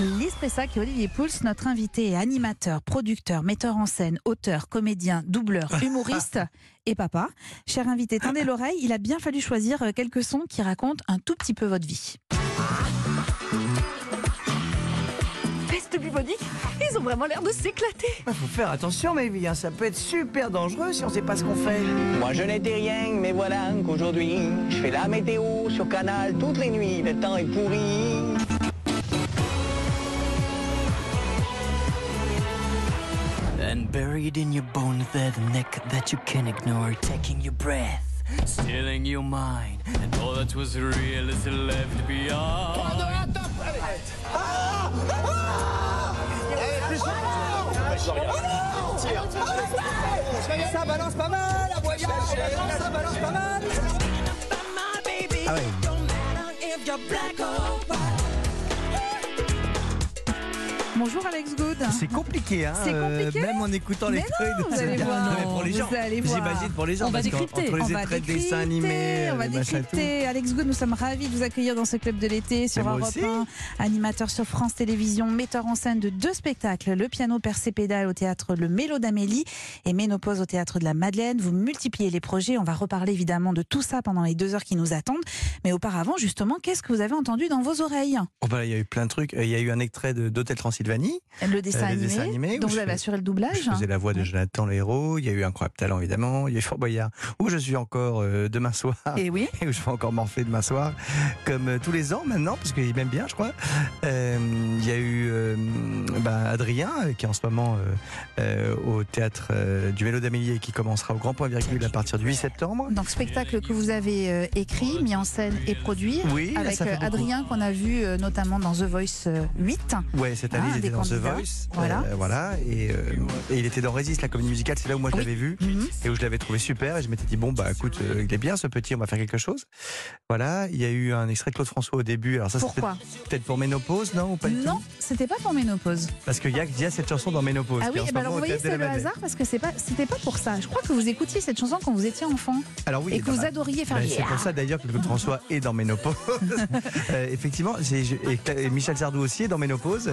L'Espressac et Olivier Pouls, notre invité est animateur, producteur, metteur en scène, auteur, comédien, doubleur, humoriste et papa. Cher invité, tendez l'oreille, il a bien fallu choisir euh, quelques sons qui racontent un tout petit peu votre vie. Peste bubonique, ils ont vraiment l'air de s'éclater. Il faut faire attention, mais hein, ça peut être super dangereux si on sait pas ce qu'on fait. Moi je n'étais rien, mais voilà qu'aujourd'hui, je fais la météo sur Canal toutes les nuits, le temps est pourri. And buried in your bones there's a neck that you can ignore, taking your breath, stealing your mind, and all that was real is left beyond. Ça balance pas mal, la voyage Ça balance pas mal Ah ouais. Bonjour Alex Good. C'est compliqué, hein C'est compliqué Même en écoutant les Mais trucs. non, vous allez voir. Pour les gens. Vous allez voir. J'imagine pour les gens. On va décrypter. Entre On les va de décrypter, dessins animés, On va euh, décrypter. Alex Good, nous sommes ravis de vous accueillir dans ce club de l'été sur Europe aussi. 1, animateur sur France Télévisions, metteur en scène de deux spectacles, le piano percé pédale au théâtre Le Mélo d'Amélie et Ménopause au théâtre de la Madeleine. Vous multipliez les projets. On va reparler évidemment de tout ça pendant les deux heures qui nous attendent. Mais auparavant, justement, qu'est-ce que vous avez entendu dans vos oreilles? Oh, bah, Il y a eu plein de trucs. Il y a eu un extrait de- d'Hôtel Transylvanie. Le dessin, Euh, le animé, dessin animé, dont où vous avez assuré le doublage. Je faisais la voix de Jonathan le héros. Il y a eu Incroyable Talent, évidemment. Il y a eu Fort Boyard, où je suis encore euh, demain soir. Et oui. Et où je vais encore morfler demain soir, comme euh, tous les ans maintenant, parce qu'il m'aime bien, je crois. Euh, Il y a eu bah, Adrien, qui est en ce moment au théâtre du Vélo d'Amélie et qui commencera au Grand Point Virgule à partir du 8 septembre. Donc spectacle que vous avez écrit, mis en scène et produit Oui, avec. Adrien qu'on a vu notamment dans The Voice euh, 8. Ouais, cette année, il était dans The. Voice. Voilà. Euh, voilà. Et, euh, et il était dans Résiste, la comédie musicale. C'est là où moi je Oui. l'avais vu. Mhm. et où je l'avais trouvé super et je m'étais dit bon bah écoute euh, il est bien ce petit on va faire quelque chose voilà il y a eu un extrait de Claude François au début alors ça c'était Pourquoi peut-être pour Ménopause non ou pas Non, c'était pas pour Ménopause. parce qu'il y y a cette chanson dans Ménopause Ah oui, ce ben alors vous voyez, c'est le hasard parce que c'est pas, c'était pas pour ça. Je crois que vous écoutiez cette chanson quand vous étiez enfant alors oui et que vous bah, adoriez faire bah, les c'est pour ça d'ailleurs que Claude François est dans Ménopause. Effectivement, et, et Michel Sardou aussi est dans Ménopause.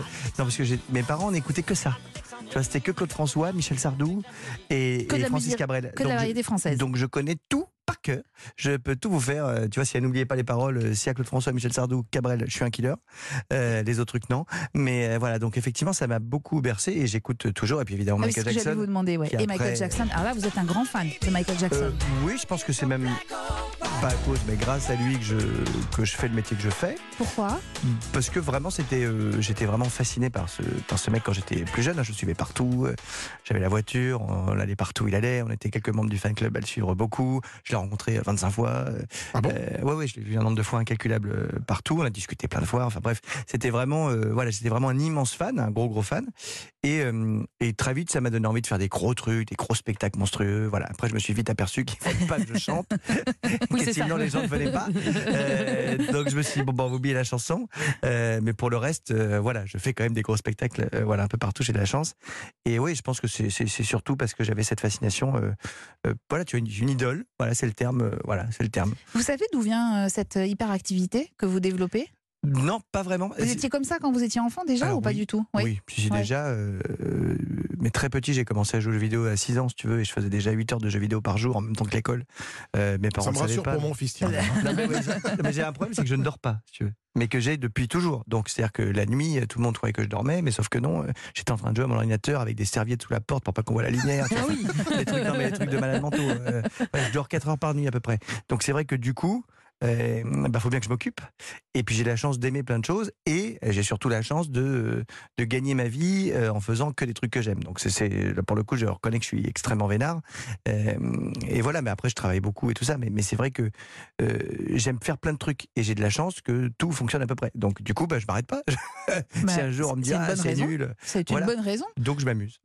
Parce que mes parents n'écoutaient que ça. Tu vois, c'était que Claude François, Michel Sardou et, et la Francis musique- Cabrel. que de la Donc, je- variété française. Donc je connais tout par cœur. Je peux tout vous faire. euh, Tu vois, si elle n'oubliait pas les paroles, euh, si à Claude François, Michel Sardou, Cabrel, je suis un killer. Euh, les autres trucs, non. Mais euh, voilà, donc effectivement, ça m'a beaucoup bercé et j'écoute toujours. Et puis évidemment, Ah Michael ce que Jackson. vous demander, ouais. Et Michael Jackson. Alors là, vous êtes un grand fan de Michael Jackson. Euh, oui, je pense que c'est même pas à cause, mais grâce à lui que je, que je fais le métier que je fais. Pourquoi? Parce que vraiment, c'était, euh, j'étais vraiment fasciné par ce, par ce mec quand j'étais plus jeune. hein. Je le suivais partout. euh, J'avais la voiture, on allait partout où il allait. On était quelques membres du fan club à le suivre beaucoup. Je l'ai rencontré 25 fois. euh, euh, ouais, ouais, je l'ai vu un nombre de fois incalculable euh, partout. On a discuté plein de fois. Enfin bref, c'était vraiment, euh, voilà, j'étais vraiment un immense fan, un gros gros fan. Et, euh, et très vite, ça m'a donné envie de faire des gros trucs, des gros spectacles monstrueux. Voilà. Après, je me suis vite aperçu qu'il fallait pas que je chante, Oui, que ça. sinon les gens ne venaient pas. Euh, donc je me suis dit, bon, bon, on va oublier la chanson. Euh, mais pour le reste, voilà, je fais quand même des gros spectacles, voilà, un peu partout, j'ai de la chance. Et oui, je pense que c'est surtout parce que j'avais cette fascination. voilà, tu as une, une idole, voilà, c'est le terme, voilà, c'est le terme. Vous savez d'où vient cette hyperactivité que vous développez? Non, pas vraiment. Vous étiez comme ça quand vous étiez enfant déjà Alors, ou pas oui. du tout Oui, je suis Ouais. déjà, euh, mais très petit, j'ai commencé à jouer aux jeux vidéo à 6 ans, si tu veux, et je faisais déjà 8 heures de jeux vidéo par jour en même temps que l'école. Euh, mes parents Ça me ne savaient rassure pas. pour mon fils, tiens. Non, mais, j'ai- mais j'ai un problème, c'est que je ne dors pas, si tu veux. Mais que j'ai depuis toujours. Donc, c'est-à-dire que la nuit, tout le monde croyait que je dormais, mais sauf que non. euh, J'étais en train de jouer à mon ordinateur avec des serviettes sous la porte pour pas qu'on voit la lumière. Ah oui les trucs, non, mais les trucs de malade mentaux. euh, ouais, je dors 4 heures par nuit à peu près. Donc, c'est vrai que du coup, euh, bah, faut bien que je m'occupe. Et puis j'ai la chance d'aimer plein de choses et j'ai surtout la chance de, de gagner ma vie euh, en faisant que des trucs que j'aime. Donc c'est- pour le coup, je reconnais que je suis extrêmement vénard. Euh, et voilà, mais après je travaille beaucoup et tout ça. Mais, mais c'est vrai que euh, j'aime faire plein de trucs et j'ai de la chance que tout fonctionne à peu près. Donc du coup, bah, je m'arrête pas. Bah, si un jour on me dit ah c'est nul, C'est une Voilà. bonne raison. donc je m'amuse.